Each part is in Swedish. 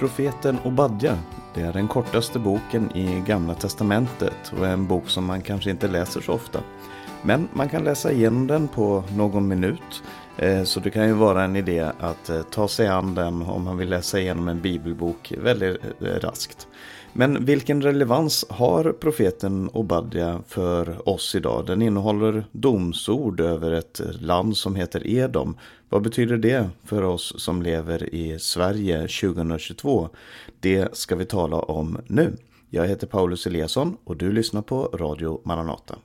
Profeten Obadja. Det är den kortaste boken i Gamla Testamentet och är en bok som man kanske inte läser så ofta. Men man kan läsa igenom den på någon minut. Eh, så det kan ju vara en idé att eh, ta sig an den om man vill läsa igenom en bibelbok väldigt eh, raskt. Men vilken relevans har profeten Obadja för oss idag? Den innehåller domsord över ett land som heter Edom. Vad betyder det för oss som lever i Sverige 2022? Det ska vi tala om nu. Jag heter Paulus Eliasson och du lyssnar på Radio Maranata.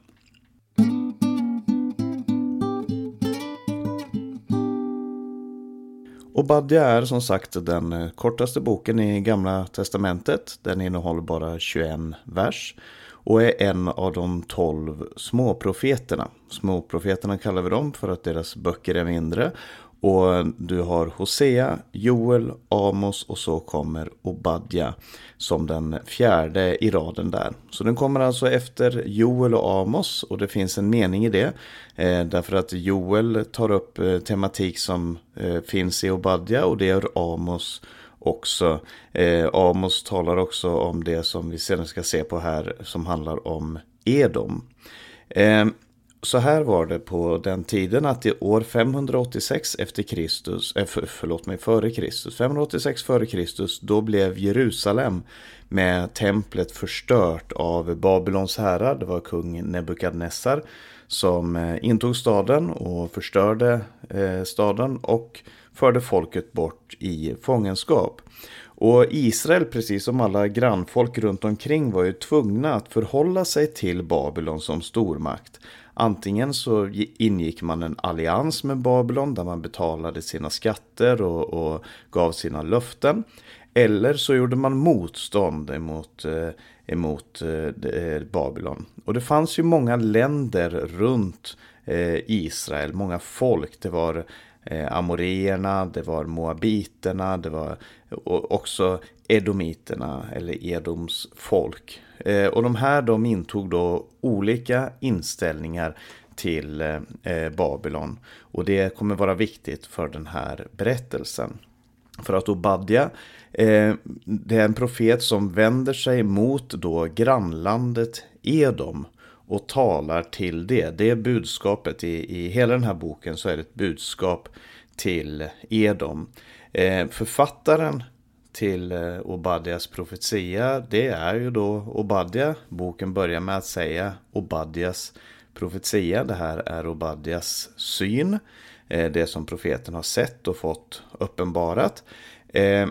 Obadja är som sagt den eh, kortaste boken i Gamla Testamentet. Den innehåller bara 21 vers och är en av de tolv småprofeterna. Småprofeterna kallar vi dem för att deras böcker är mindre och du har Hosea, Joel, Amos och så kommer Obadja som den fjärde i raden där. Så den kommer alltså efter Joel och Amos och det finns en mening i det. Eh, därför att Joel tar upp eh, tematik som eh, finns i Obadja och det gör Amos också. Eh, Amos talar också om det som vi sedan ska se på här som handlar om Edom. Eh, så här var det på den tiden att i år 586 efter Kristus, eh, för, förlåt mig, före Kristus, 586 före Kristus, då blev Jerusalem med templet förstört av Babylons härad. Det var kung Nebukadnessar som eh, intog staden och förstörde eh, staden och förde folket bort i fångenskap. Och Israel, precis som alla grannfolk runt omkring, var ju tvungna att förhålla sig till Babylon som stormakt. Antingen så ingick man en allians med Babylon där man betalade sina skatter och, och gav sina löften. Eller så gjorde man motstånd emot, eh, emot eh, eh Babylon. Och det fanns ju många länder runt eh, Israel, många folk. Det var Eh, Amoreerna, det var Moabiterna, det var också Edomiterna eller Edoms folk. Eh, och de här de intog då olika inställningar till eh, eh, Babylon. Och det kommer vara viktigt för den här berättelsen. För att Obadja, eh, det är en profet som vänder sig mot då grannlandet Edom och talar till det. Det är budskapet i, i hela den här boken så är det ett budskap till Edom. Eh, författaren till eh, Obadias profetia, det är ju då Obadja. Boken börjar med att säga Obadias profetia. Det här är Obadias syn. Eh, det som profeten har sett och fått uppenbarat. Eh,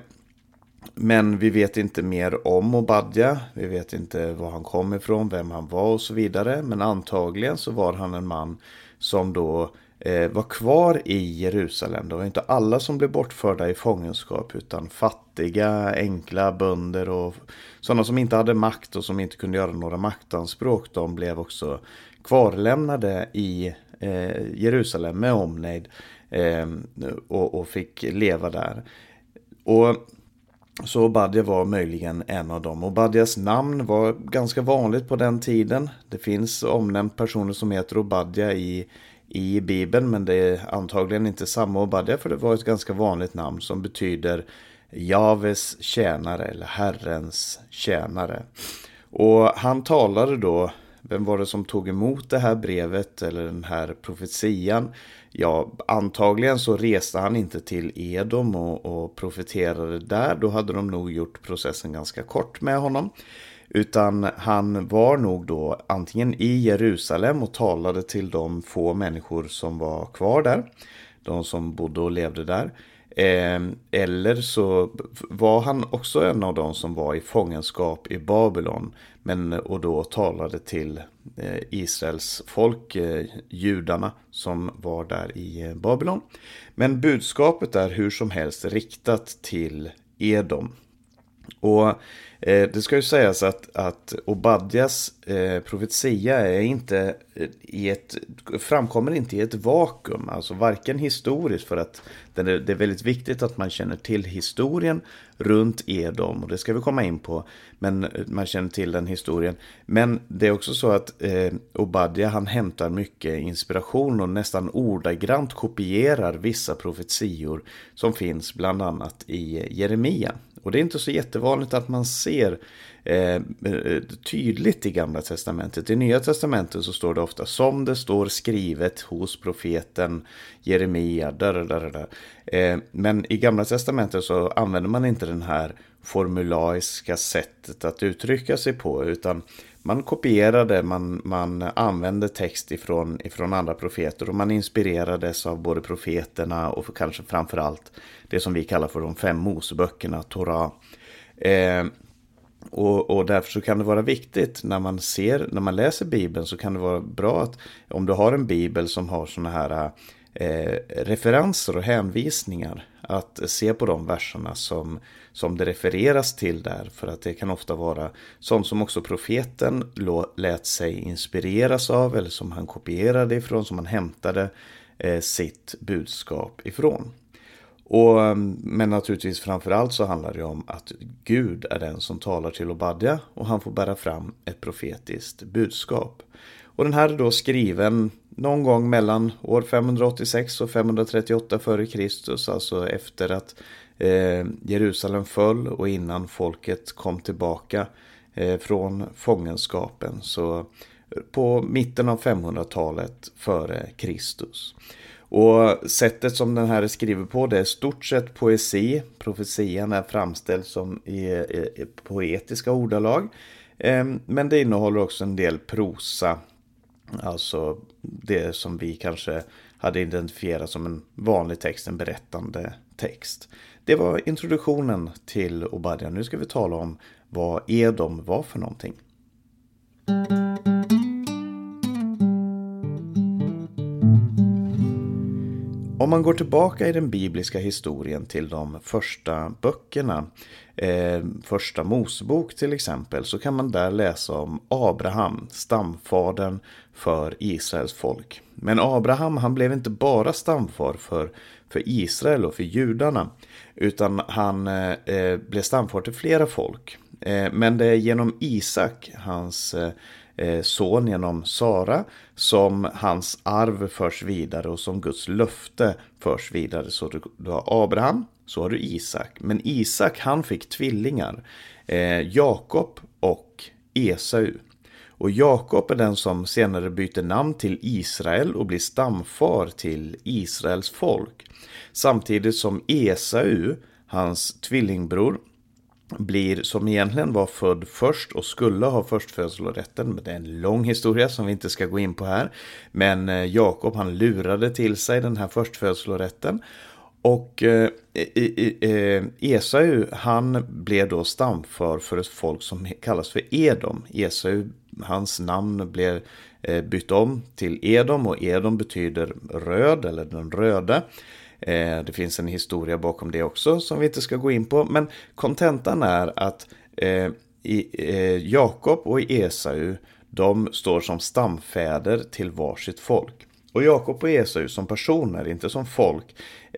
men vi vet inte mer om Obadja. Vi vet inte var han kom ifrån, vem han var och så vidare. Men antagligen så var han en man som då Eh, var kvar i Jerusalem. Det var inte alla som blev bortförda i fångenskap utan fattiga, enkla bönder och sådana som inte hade makt och som inte kunde göra några maktanspråk. De blev också kvarlämnade i eh, Jerusalem med omnejd eh, och, och fick leva där. Och så Obadja var möjligen en av dem. Obadjas namn var ganska vanligt på den tiden. Det finns omnämnt personer som heter Obadja i i Bibeln men det är antagligen inte samma Obadja för det var ett ganska vanligt namn som betyder Javes tjänare eller Herrens tjänare. Och han talade då, vem var det som tog emot det här brevet eller den här profetian? Ja, antagligen så reste han inte till Edom och, och profeterade där. Då hade de nog gjort processen ganska kort med honom. Utan han var nog då antingen i Jerusalem och talade till de få människor som var kvar där. De som bodde och levde där. Eh, eller så var han också en av de som var i fångenskap i Babylon. Men, och då talade till eh, Israels folk, eh, judarna som var där i eh, Babylon. Men budskapet är hur som helst riktat till Edom. Och Eh, det ska ju sägas att, att Obadjas eh, profetia är inte eh, i ett, framkommer inte i ett vakuum. Alltså varken historiskt för att det är, det är väldigt viktigt att man känner till historien runt Edom. Och det ska vi komma in på. Men eh, man känner till den historien. Men det är också så att eh, Obadja han hämtar mycket inspiration och nästan ordagrant kopierar vissa profetior som finns bland annat i Jeremia. Och det är inte så jättevanligt att man ser eh, tydligt i Gamla Testamentet. I Nya Testamentet så står det ofta som det står skrivet hos profeten Jeremia. Där, där, där. Eh, men i Gamla Testamentet så använder man inte den här formulaiska sättet att uttrycka sig på. Utan man kopierade, man, man använde text ifrån, ifrån andra profeter och man inspirerades av både profeterna och kanske framförallt det som vi kallar för de fem Moseböckerna, Torah. Eh, och, och, därför så kan det vara viktigt när man ser, när man läser Bibeln så kan det vara bra att om du har en Bibel som har sådana här eh, referenser och hänvisningar att se på de verserna som, som det refereras till där. För att det kan ofta vara sånt som också profeten lät sig inspireras av eller som han kopierade ifrån, som han hämtade eh, sitt budskap ifrån. Och, ehm, men naturligtvis framförallt så handlar det om att Gud är den som talar till Obadja och han får bära fram ett profetiskt budskap. Och den här är då skriven någon gång mellan år 586 och 538 f.Kr. Alltså efter att eh, Jerusalem föll och innan folket kom tillbaka eh, från fångenskapen. Så på mitten av 500-talet före Kristus. Och sättet som den här är skriven på det är stort sett poesi. Profetian är framställd som i, i, i poetiska ordalag. Eh, men det innehåller också en del prosa Alltså det som vi kanske hade identifierat som en vanlig text, en berättande text. Det var introduktionen till Obadja. Nu ska vi tala om vad Edom var för någonting. Om man går tillbaka i den bibliska historien till de första böckerna, eh, första Mosebok till exempel, så kan man där läsa om Abraham, stamfadern för Israels folk. Men Abraham han blev inte bara stamfar för, för Israel och för judarna, utan han eh, eh blev stamfar till flera folk. Eh, men det är genom Isak, hans eh, Eh, son genom Sara som hans arv förs vidare och som Guds löfte förs vidare. Så du, har Abraham, så har du Isak. Men Isak han fick tvillingar, eh, Jakob och Esau. Och Jakob är den som senare byter namn till Israel och blir stamfar till Israels folk. Samtidigt som Esau, hans tvillingbror, blir, som egentligen var född först och skulle ha förstfödslorätten. Men det är en lång historia som vi inte ska gå in på här. Men eh, Jakob han lurade till sig den här förstfödslorätten. Och eh, eh, Esau han blev då stamför för ett folk som kallas för Edom. Esau, hans namn blev eh, bytt om till Edom och Edom betyder röd eller den röde. Eh, det finns en historia bakom det också som vi inte ska gå in på. Men kontentan är att eh, eh, Jakob och Esau de står som stamfäder till varsitt folk. Och Jakob och Esau som personer, inte som folk,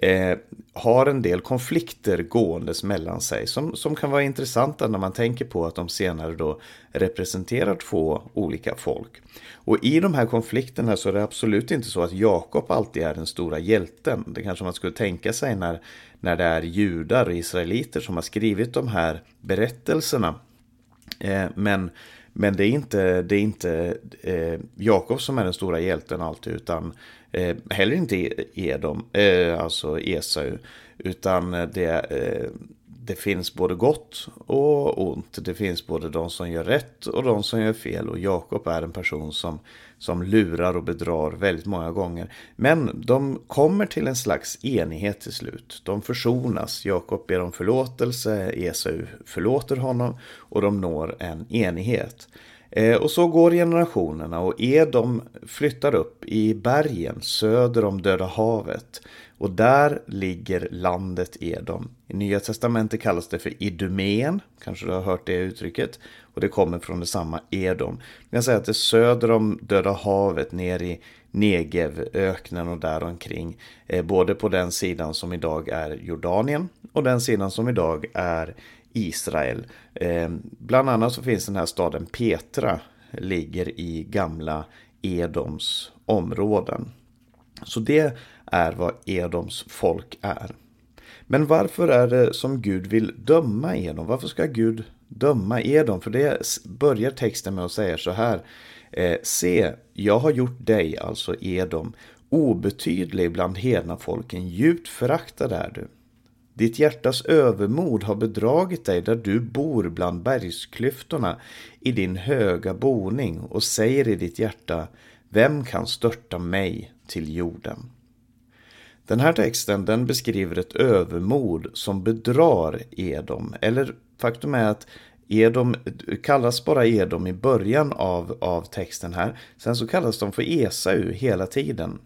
eh, har en del konflikter gåendes mellan sig som, som kan vara intressanta när man tänker på att de senare då representerar två olika folk. Och i de här konflikterna så är det absolut inte så att Jakob alltid är den stora hjälten. Det kanske man skulle tänka sig när, när det är judar och israeliter som har skrivit de här berättelserna. Eh, men men det är inte, det är inte eh, Jakob som är den stora hjälten alltid, utan eh, heller inte e- Edom, eh, alltså Esau, utan det, eh, det finns både gott och ont. Det finns både de som gör rätt och de som gör fel. Och Jakob är en person som, som lurar och bedrar väldigt många gånger. Men de kommer till en slags enighet till slut. De försonas. Jakob ber om förlåtelse. Esau förlåter honom. Och de når en enighet. Eh, och så går generationerna och Edom flyttar upp i bergen söder om Döda havet. Och där ligger landet Edom. I Nya Testamentet kallas det för Idumeen, kanske du har hört det uttrycket. Och det kommer från detsamma Edom. Jag säger att det är söder om Döda havet ner i Negevöknen och däromkring. Eh, både på den sidan som idag är Jordanien och den sidan som idag är Israel. Ehm, bland annat så finns den här staden Petra, ligger i gamla Edoms områden. Så det är vad Edoms folk är. Men varför är det som Gud vill döma Edom? Varför ska Gud döma Edom? För det börjar texten med att säga så här. Ehm, se, jag har gjort dig, alltså Edom, obetydlig bland hedna folken, djupt föraktad är du. Ditt hjärtas övermod har bedragit dig där du bor bland bergsklyftorna i din höga boning och säger i ditt hjärta, vem kan störta mig till jorden? Den här texten den beskriver ett övermod som bedrar Edom. Eller faktum är att Edom kallas bara Edom i början av, av texten här. Sen så kallas de för Esau hela tiden.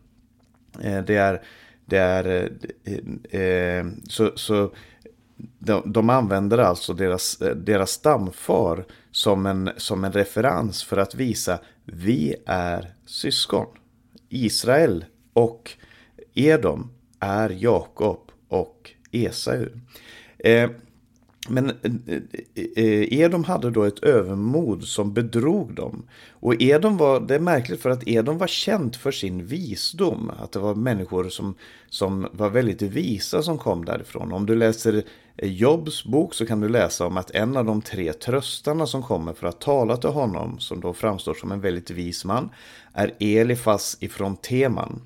Eh, det är, det är eh, eh, så, så de, de använder alltså deras, eh, deras stamfar som en, som en referens för att visa vi är syskon. Israel och Edom är Jakob och Esau. Eh, men eh, eh, eh, Edom hade då ett övermod som bedrog dem. Och Edom var, det är märkligt för att Edom var känt för sin visdom. Att det var människor som, som var väldigt visa som kom därifrån. Om du läser Jobs bok så kan du läsa om att en av de tre tröstarna som kommer för att tala till honom, som då framstår som en väldigt vis man, är Elifas ifrån Teman.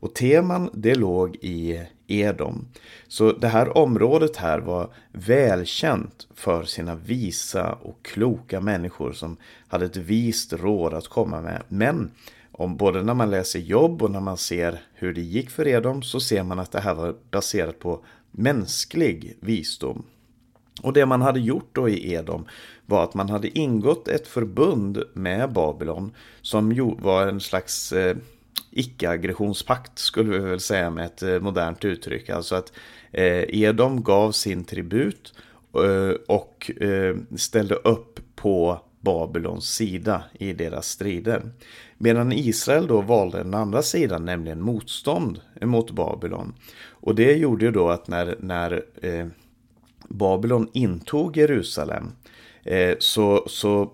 Och Teman det låg i Edom. Så det här området här var välkänt för sina visa och kloka människor som hade ett vist råd att komma med. Men om både när man läser jobb och när man ser hur det gick för Edom så ser man att det här var baserat på mänsklig visdom. Och det man hade gjort då i Edom var att man hade ingått ett förbund med Babylon som var en slags eh, icke-aggressionspakt skulle vi väl säga med ett eh, modernt uttryck. Alltså att eh, Edom gav sin tribut eh, och ställde upp på Babylons sida i deras strider. Medan Israel då valde den andra sidan, nämligen motstånd mot Babylon. Och det gjorde ju då att när, när eh, Babylon intog Jerusalem eh, så, så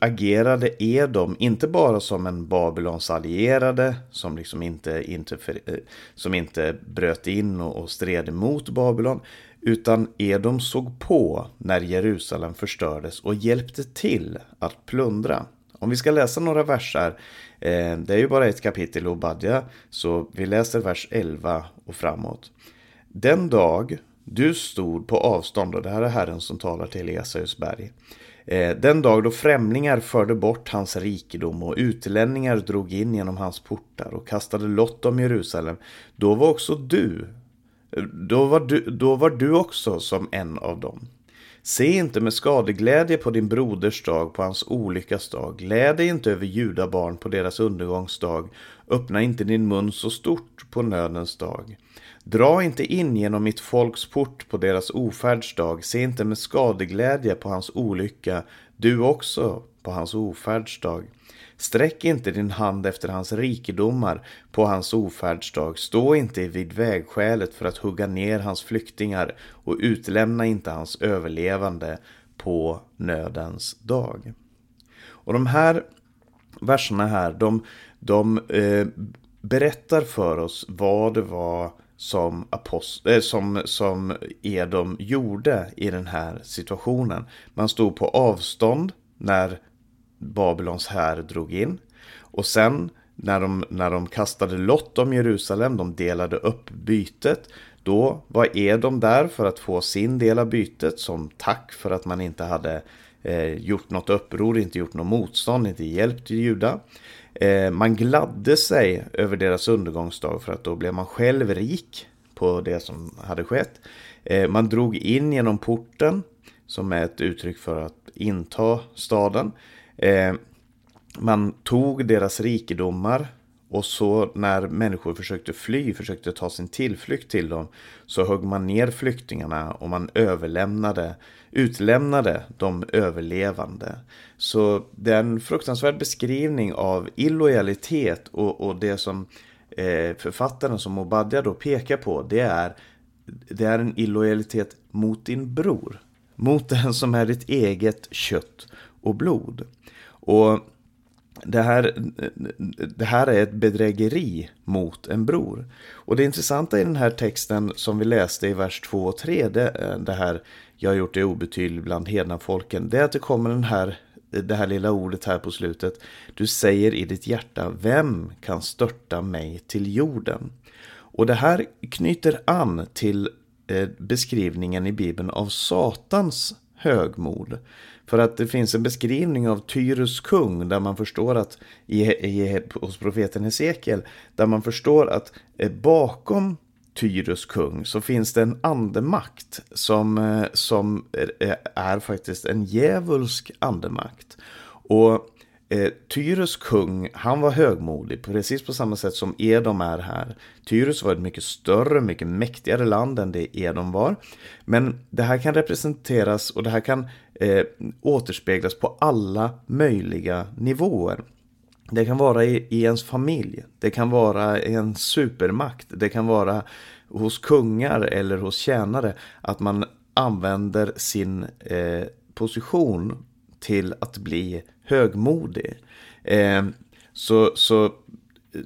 agerade Edom inte bara som en Babylons allierade som liksom inte, inte, för, eh, som inte bröt in och, och stred mot Babylon utan Edom såg på när Jerusalem förstördes och hjälpte till att plundra. Om vi ska läsa några verser, eh, det är ju bara ett kapitel i Obadja, så vi läser vers 11 och framåt. Den dag du stod på avstånd, och det här är Herren som talar till Esaus berg. Eh, den dag då främlingar förde bort hans rikedom och utlänningar drog in genom hans portar och kastade lott om Jerusalem, då var också du, eh, då var du, då var du också som en av dem. Se inte med skadeglädje på din broders dag, på hans olyckas dag. Gläd dig inte över judabarn på deras undergångsdag. Öppna inte din mun så stort på nödens dag. Dra inte in genom mitt folks port på deras ofärdsdag, se inte med skadeglädje på hans olycka, du också på hans ofärdsdag. Sträck inte din hand efter hans rikedomar på hans ofärdsdag, stå inte vid vägskälet för att hugga ner hans flyktingar och utlämna inte hans överlevande på nödens dag. Och de här verserna här, de, de eh, berättar för oss vad det var som, apost äh, som, som Edom gjorde i den här situationen. Man stod på avstånd när Babylons här drog in. Och sen när de, när de kastade lott om Jerusalem, de delade upp bytet. Då var Edom där för att få sin del av bytet som tack för att man inte hade eh, gjort något uppror, inte gjort något motstånd, inte hjälpt Juda. Eh, man gladde sig över deras undergångsdag för att då blev man själv rik på det som hade skett. Eh, man drog in genom porten som är ett uttryck för att inta staden. Eh, man tog deras rikedomar och så när människor försökte fly, försökte ta sin tillflykt till dem, så högg man ner flyktingarna och man överlämnade, utlämnade de överlevande. Så det är en fruktansvärd beskrivning av illojalitet och, och det som eh, författaren som Obadja då pekar på, det är, det är en illojalitet mot din bror. Mot den som är ditt eget kött och blod. Och det här, det här är ett bedrägeri mot en bror. Och det intressanta i den här texten som vi läste i vers 2 och 3, det, det här jag har gjort det obetydligt bland hedna folken, det är att det kommer den här, det här lilla ordet här på slutet. Du säger i ditt hjärta, vem kan störta mig till jorden? Och det här knyter an till eh, beskrivningen i Bibeln av Satans högmod. För att det finns en beskrivning av Tyrus kung där man förstår att i, i, hos profeten Hesekiel där man förstår att eh, bakom Tyrus kung så finns det en andemakt som, eh, som är, är faktiskt en djävulsk andemakt. Och eh, Tyrus kung, han var högmodig, precis på samma sätt som Edom är här. Tyrus var ett mycket större, mycket mäktigare land än det Edom var. Men det här kan representeras och det här kan eh, återspeglas på alla möjliga nivåer. Det kan vara i, i ens familj, det kan vara i en supermakt, det kan vara hos kungar eller hos tjänare att man använder sin eh, position till att bli högmodig. Eh, så, så eh,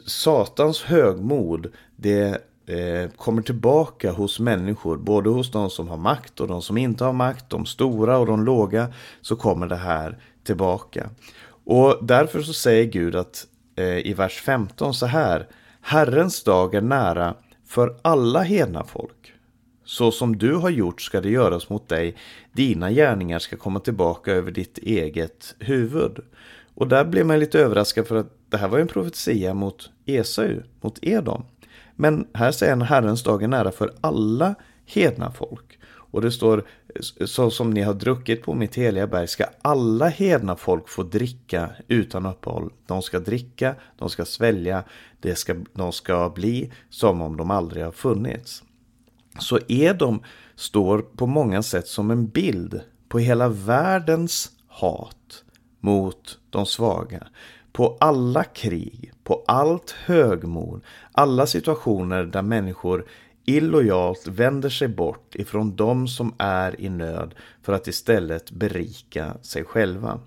Satans högmod, det eh, kommer tillbaka hos människor, både hos de som har makt och de som inte har makt, de stora och de låga, så kommer det här tillbaka. Och därför så säger Gud att eh, i vers 15 så här, Herrens dag är nära för alla hedna folk. Så som du har gjort ska det göras mot dig, dina gärningar ska komma tillbaka över ditt eget huvud. Och där blev man lite överraskad för att det här var en profetia mot Esau, mot Edom. Men här säger han Herrens dag är nära för alla hedna folk. Och det står så som ni har druckit på mitt heliga berg ska alla hedna folk få dricka utan uppehåll. De ska dricka, de ska svälja, det ska, de ska bli som om de aldrig har funnits. Så Edom står på många sätt som en bild på hela världens hat mot de svaga. På alla krig, på allt högmod, alla situationer där människor illojalt vänder sig bort ifrån de som är i nöd för att istället berika sig själva.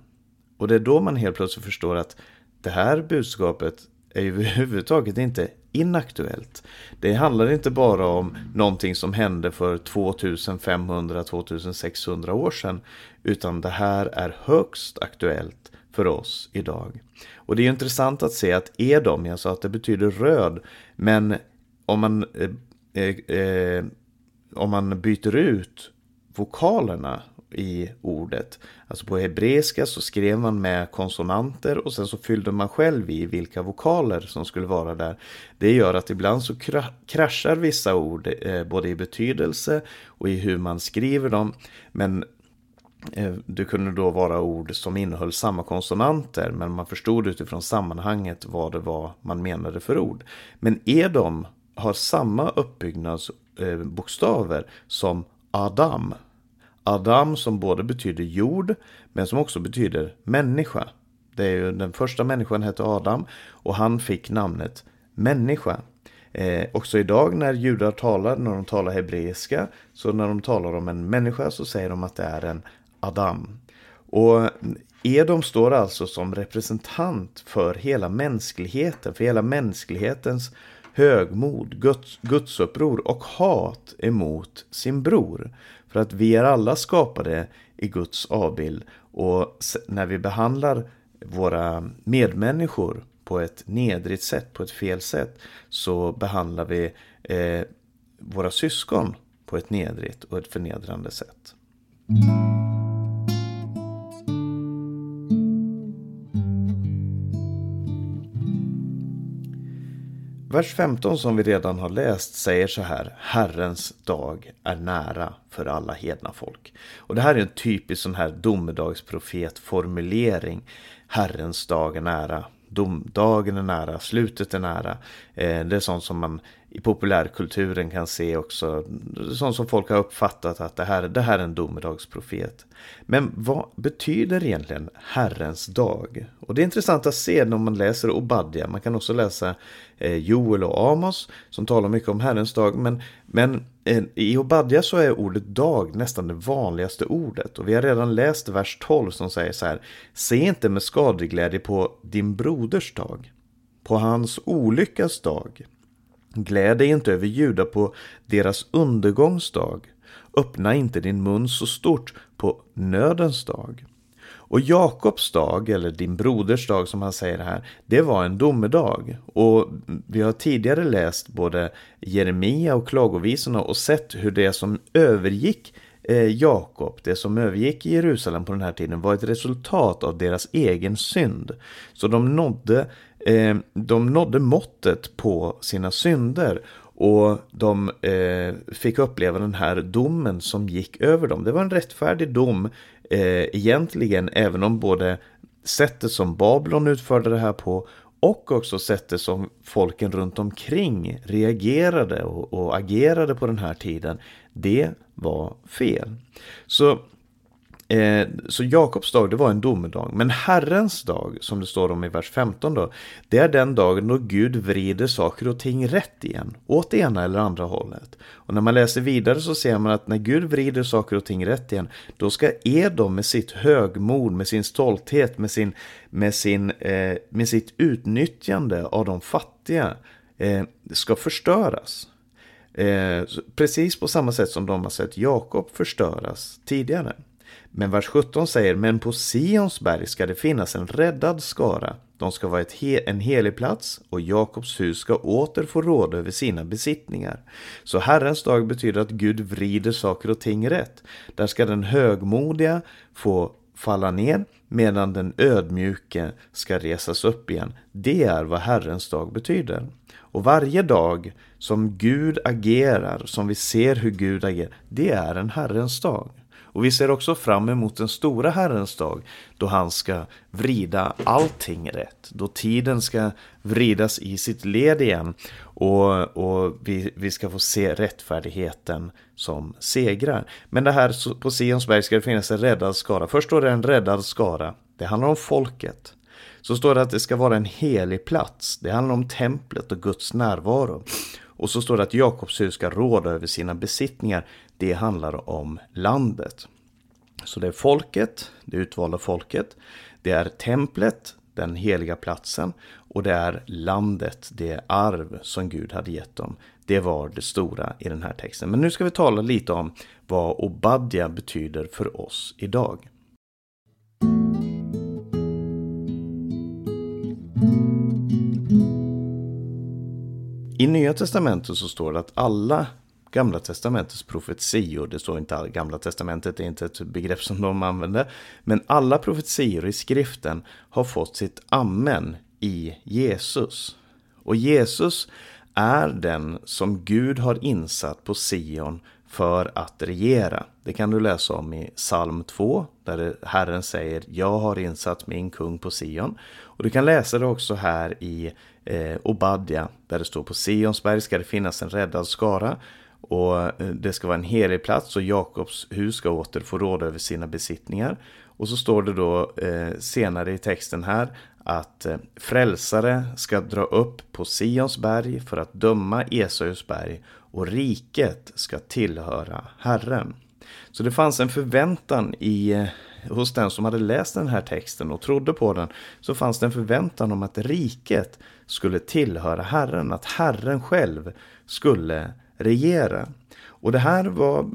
Och det är då man helt plötsligt förstår att det här budskapet är ju överhuvudtaget inte inaktuellt. Det handlar inte bara om någonting som hände för 2500-2600 år sedan, utan det här är högst aktuellt för oss idag. Och det är intressant att se att Edom, jag sa att det betyder röd, men om man, eh, eh, eh, om man byter ut vokalerna i ordet. Alltså på hebreiska så skrev man med konsonanter och sen så fyllde man själv i vilka vokaler som skulle vara där. Det gör att ibland så kraschar vissa ord eh, både i betydelse och i hur man skriver dem. Men Eh, det kunde då vara ord som innehöll samma konsonanter men man förstod utifrån sammanhanget vad det var man menade för ord. Men Edom har samma uppbyggnadsbokstäver eh, som Adam Adam som både betyder jord men som också betyder människa. Det är ju den första människan hette Adam och han fick namnet människa. Eh, också idag när judar talar, när de talar hebreiska, så när de talar om en människa så säger de att det är en Adam. Och Edom står alltså som representant för hela mänskligheten, för hela mänsklighetens högmod, Guds, gudsuppror och hat emot sin bror. För att vi är alla skapade i Guds avbild och när vi behandlar våra medmänniskor på ett nedrigt sätt, på ett fel sätt, så behandlar vi eh, våra syskon på ett nedrigt och ett förnedrande sätt. Vers 15 som vi redan har läst säger så här Herrens dag är nära för alla hedna folk. Och det här är en typisk sån här domedagsprofetformulering. Herrens dag är nära. Domdagen är nära, slutet är nära. Eh, det är sånt som man i populärkulturen kan se också. Sånt som folk har uppfattat att det här, det här är en domedagsprofet. Men vad betyder egentligen Herrens dag? Och det är intressant att se när man läser Obadja. Man kan också läsa eh, Joel och Amos som talar mycket om Herrens dag. Men, men eh, i Obadja så är ordet dag nästan det vanligaste ordet. Och vi har redan läst vers 12 som säger så här. Se inte med skadeglädje på din broders dag, på hans olyckas dag. Gläd dig inte över judar på deras undergångsdag. Öppna inte din mun så stort på nödens dag. Och Jakobs dag, eller din broders dag som han säger här, det var en domedag. Och vi har tidigare läst både Jeremia och klagovisorna och sett hur det som övergick eh, Jakob, det som övergick Jerusalem på den här tiden, var ett resultat av deras egen synd. Så de nådde, eh, de nådde måttet på sina synder och de eh, fick uppleva den här domen som gick över dem. Det var en rättfärdig dom eh, egentligen, även om både sättet som Babylon utförde det här på och också sättet som folken runt omkring reagerade och, och agerade på den här tiden, det var fel. Så Eh, så Jakobs dag, det var en domedag. Men Herrens dag, som det står om i vers 15 då, det är den dagen då Gud vrider saker och ting rätt igen, åt det ena eller andra hållet. Och när man läser vidare så ser man att när Gud vrider saker och ting rätt igen, då ska Edom med sitt högmod, med sin stolthet, med, sin, med, sin, eh, med sitt utnyttjande av de fattiga, eh, ska förstöras. Eh, precis på samma sätt som de har sett Jakob förstöras tidigare. Men vers 17 säger, men på Sions berg ska det finnas en räddad skara. De ska vara he en helig plats och Jakobs hus ska åter få råda över sina besittningar. Så Herrens dag betyder att Gud vrider saker och ting rätt. Där ska den högmodiga få falla ner medan den ödmjuke ska resas upp igen. Det är vad Herrens dag betyder. Och varje dag som Gud agerar, som vi ser hur Gud agerar, det är en Herrens dag. Och vi ser också fram emot den stora Herrens dag då han ska vrida allting rätt. Då tiden ska vridas i sitt led igen och, och vi, vi ska få se rättfärdigheten som segrar. Men det här på Sionsberg ska det finnas en räddad skara. Först står det en räddad skara. Det handlar om folket. Så står det att det ska vara en helig plats. Det handlar om templet och Guds närvaro. Och så står det att Jakobs hus ska råda över sina besittningar. Det handlar om landet. Så det är folket, det utvalda folket. Det är templet, den heliga platsen. Och det är landet, det arv som Gud hade gett dem. Det var det stora i den här texten. Men nu ska vi tala lite om vad Obadja betyder för oss idag. I Nya Testamentet så står det att alla Gamla Testamentets profetior, det står inte Gamla Testamentet, är inte ett begrepp som de använder, men alla profetior i skriften har fått sitt amen i Jesus. Och Jesus är den som Gud har insatt på Sion för att regera. Det kan du läsa om i psalm 2 där Herren säger Jag har insatt min kung på Sion. Och du kan läsa det också här i eh, Obadja där det står på Sionsberg ska det finnas en räddad skara och eh, det ska vara en helig plats och Jakobs hus ska åter få råda över sina besittningar. Och så står det då eh, senare i texten här att eh, frälsare ska dra upp på Sions berg för att döma Esaus berg och riket ska tillhöra Herren. Så det fanns en förväntan i, eh, hos den som hade läst den här texten och trodde på den. Så fanns det en förväntan om att riket skulle tillhöra Herren, att Herren själv skulle regera. Och det här var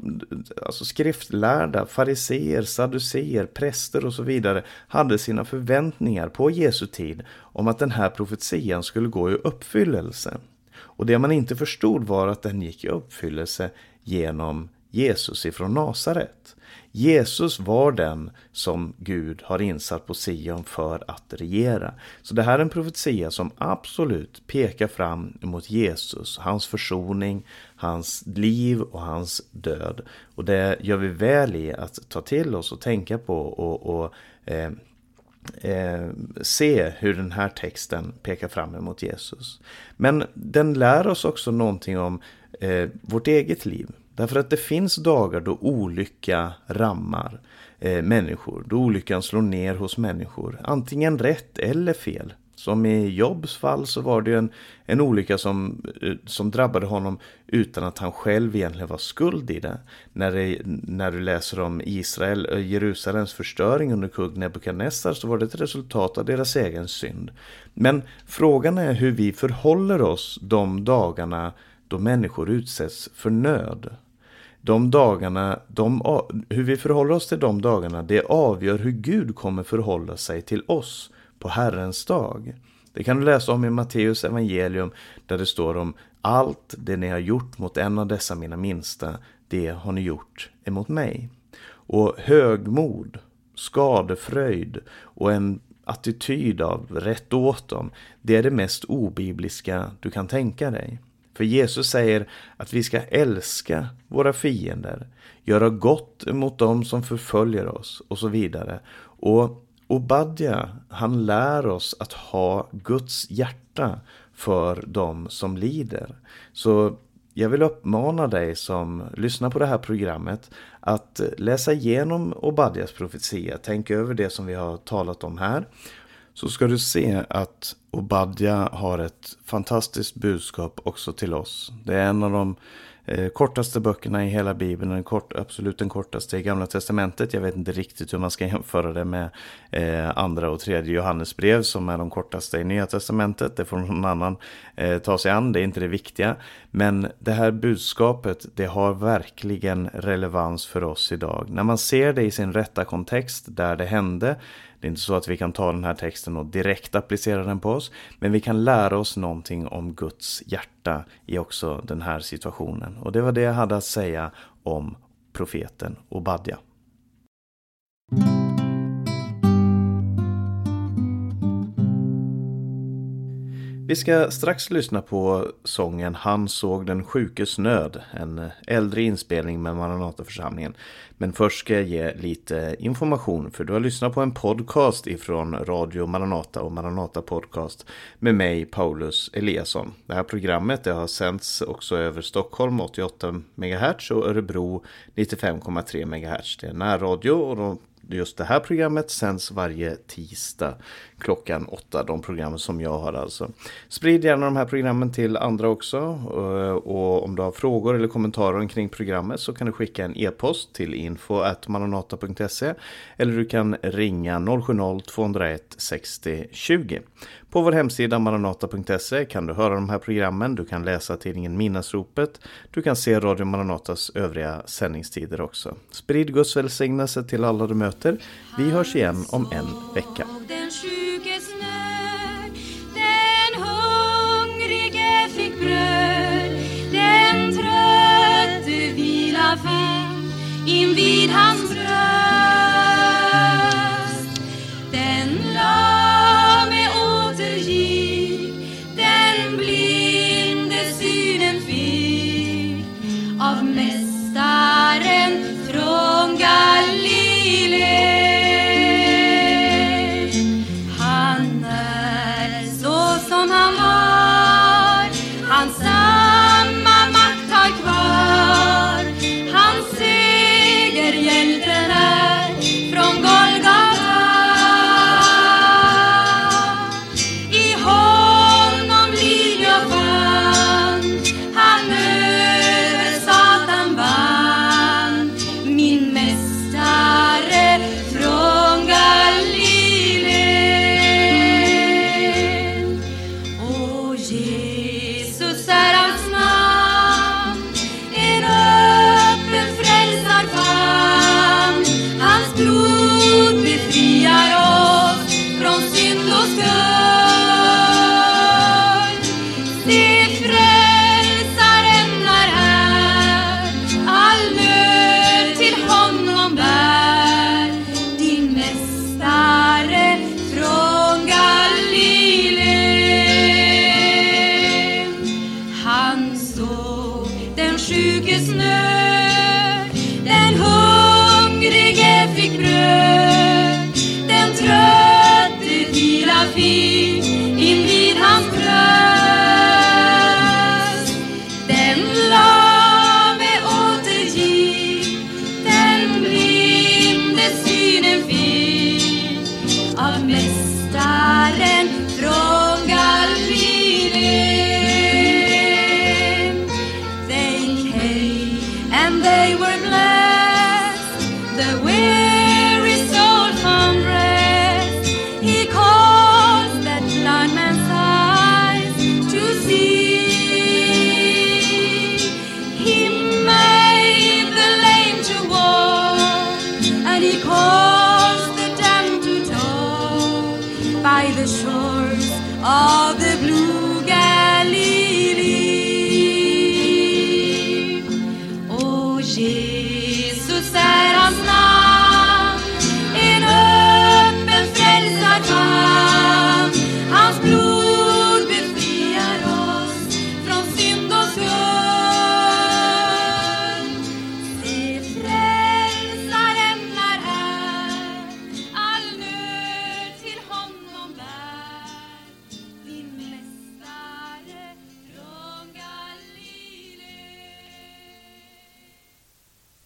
alltså skriftlärda, fariseer, saduceer, präster och så vidare hade sina förväntningar på Jesu tid om att den här profetian skulle gå i uppfyllelse. Och det man inte förstod var att den gick i uppfyllelse genom Jesus ifrån Nasaret. Jesus var den som Gud har insatt på Sion för att regera. Så det här är en profetia som absolut pekar fram emot Jesus, hans försoning, hans liv och hans död. Och det gör vi väl i att ta till oss och tänka på och, och eh, eh, se hur den här texten pekar fram emot Jesus. Men den lär oss också någonting om eh, vårt eget liv. Därför att det finns dagar då olycka rammar eh, människor, då olyckan slår ner hos människor, antingen rätt eller fel. Som i Jobs fall så var det en, en olycka som, eh, som drabbade honom utan att han själv egentligen var skuld i det. När, det, när du läser om Israel och Jerusalems förstöring under kung Nebukadnessar så var det ett resultat av deras egen synd. Men frågan är hur vi förhåller oss de dagarna då människor utsätts för nöd. De dagarna, de, hur vi förhåller oss till de dagarna, det avgör hur Gud kommer förhålla sig till oss på Herrens dag. Det kan du läsa om i Matteus evangelium där det står om allt det ni har gjort mot en av dessa mina minsta, det har ni gjort emot mig. Och högmod, skadefröjd och en attityd av rätt åt dem, det är det mest obibliska du kan tänka dig. För Jesus säger att vi ska älska våra fiender, göra gott mot dem som förföljer oss och så vidare. Och Obadja, han lär oss att ha Guds hjärta för de som lider. Så jag vill uppmana dig som lyssnar på det här programmet att läsa igenom Obadjas profetia, tänk över det som vi har talat om här. Så ska du se att Obadja har ett fantastiskt budskap också till oss. Det är en av de eh, kortaste böckerna i hela Bibeln, den kort, absolut den kortaste i Gamla Testamentet. Jag vet inte riktigt hur man ska jämföra det med eh, andra och tredje Johannesbrev som är de kortaste i Nya Testamentet. Det får någon annan eh, ta sig an, det är inte det viktiga. Men det här budskapet, det har verkligen relevans för oss idag. När man ser det i sin rätta kontext, där det hände, det är inte så att vi kan ta den här texten och direkt applicera den på oss, men vi kan lära oss någonting om Guds hjärta i också den här situationen. Och det var det jag hade att säga om profeten Obadja. Vi ska strax lyssna på sången Han såg den sjukes nöd, en äldre inspelning med Maranataförsamlingen. Men först ska jag ge lite information för du har lyssnat på en podcast ifrån Radio Maranata och Maranata Podcast med mig Paulus Eliasson. Det här programmet det har sänts också över Stockholm 88 MHz och Örebro 95,3 MHz. Det är närradio och de just det här programmet sänds varje tisdag klockan åtta. De program som jag har alltså. Sprid gärna de här programmen till andra också. Eh, och om du har frågor eller kommentarer kring programmet så kan du skicka en e-post till info.maranata.se eller du kan ringa 070-201 60 20. På vår hemsida maranata.se kan du höra de här programmen, du kan läsa tidningen Minnasropet, du kan se Radio Maranatas övriga sändningstider också. Sprid Guds välsignelse till alla du möter nyheter. Vi hörs igen om en vecka. Den sjukes nöd, den hungrige fick bröd, den trötte vila fick invid hans bröd.